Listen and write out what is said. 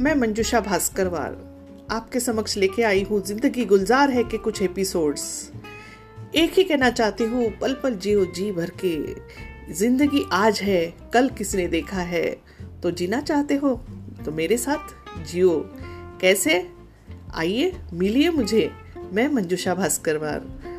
मैं मंजुषा भास्करवार आपके समक्ष लेके आई हूँ। ज़िंदगी गुलजार है के कुछ एपिसोड्स एक ही कहना चाहती हूँ पल पल जियो जी भर के। ज़िंदगी आज है, कल किसने देखा है? तो जीना चाहते हो तो मेरे साथ जियो। कैसे? आइए, मिलिए मुझे। मैं मंजुषा भास्करवार